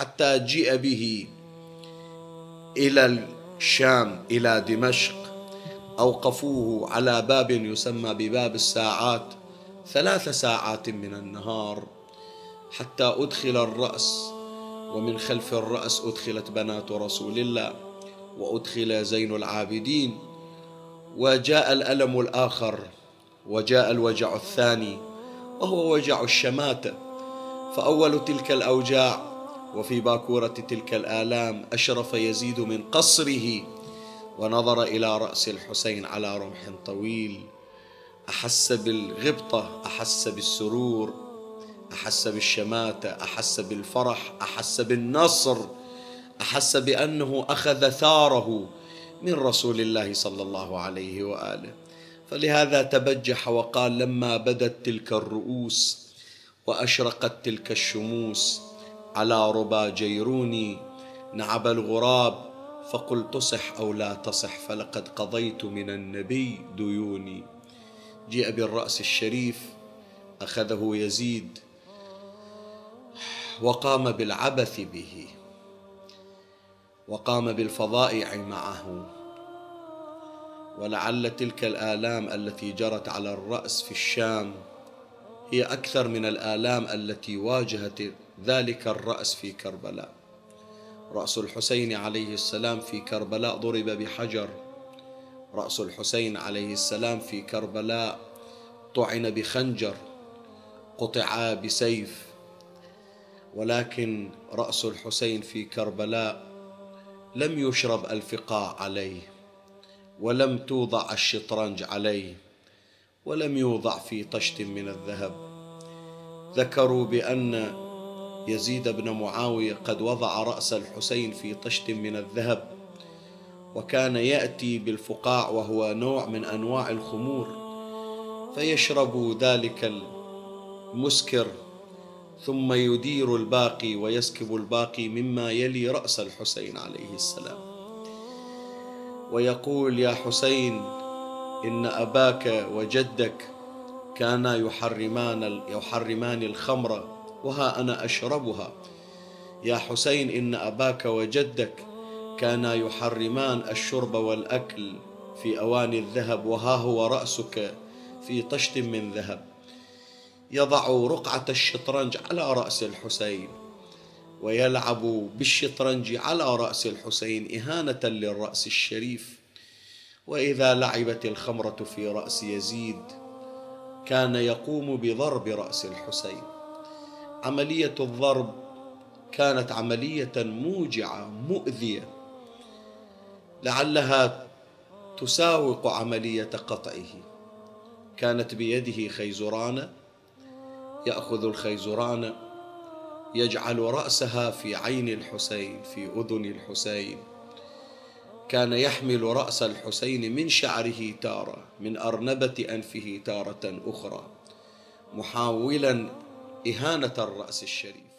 حتى جيء به إلى الشام إلى دمشق. أوقفوه على باب يسمى بباب الساعات ثلاث ساعات من النهار حتى أدخل الرأس. ومن خلف الرأس أدخلت بنات رسول الله وأدخل زين العابدين. وجاء الألم الآخر وجاء الوجع الثاني وهو وجع الشماتة. فأول تلك الأوجاع وفي باكورة تلك الآلام أشرف يزيد من قصره ونظر إلى رأس الحسين على رمح طويل. أحس بالغبطة أحس بالسرور أحس بالشماتة أحس بالفرح أحس بالنصر أحس بأنه أخذ ثاره من رسول الله صلى الله عليه وآله. فلهذا تبجح وقال لما بدت تلك الرؤوس وأشرقت تلك الشموس على ربا جيروني نعب الغراب فقل تصح أو لا تصح فلقد قضيت من النبي ديوني. جيء بالرأس الشريف أخذه يزيد وقام بالعبث به وقام بالفظائع معه. ولعل تلك الآلام التي جرت على الرأس في الشام هي أكثر من الآلام التي واجهت ذلك الرأس في كربلاء. رأس الحسين عليه السلام في كربلاء ضرب بحجر. رأس الحسين عليه السلام في كربلاء طعن بخنجر قطع بسيف. ولكن رأس الحسين في كربلاء لم يشرب الفقاع عليه ولم توضع الشطرنج عليه ولم يوضع في طشت من الذهب. ذكروا بأن يزيد بن معاوية قد وضع رأس الحسين في طشت من الذهب وكان يأتي بالفقاع وهو نوع من أنواع الخمور فيشرب ذلك المسكر ثم يدير الباقي ويسكب الباقي مما يلي رأس الحسين عليه السلام. ويقول يا حسين إن أباك وجدك كانا يحرمان يحرمان الخمر وها أنا أشربها. يا حسين إن أباك وجدك كانا يحرمان الشرب والأكل في أواني الذهب وها هو رأسك في طشت من ذهب. يضع رقعة الشطرنج على رأس الحسين ويلعب بالشطرنج على رأس الحسين إهانة للرأس الشريف. وإذا لعبت الخمرة في رأس يزيد كان يقوم بضرب رأس الحسين. عملية الضرب كانت عملية موجعة مؤذية. لعلها تساوق عملية قطعه. كانت بيده خيزرانة يأخذ الخيزران يجعل رأسها في عين الحسين في أذن الحسين. كان يحمل رأس الحسين من شعره تارة من أرنبة أنفه تارة أخرى. محاولا إهانة الرأس الشريف.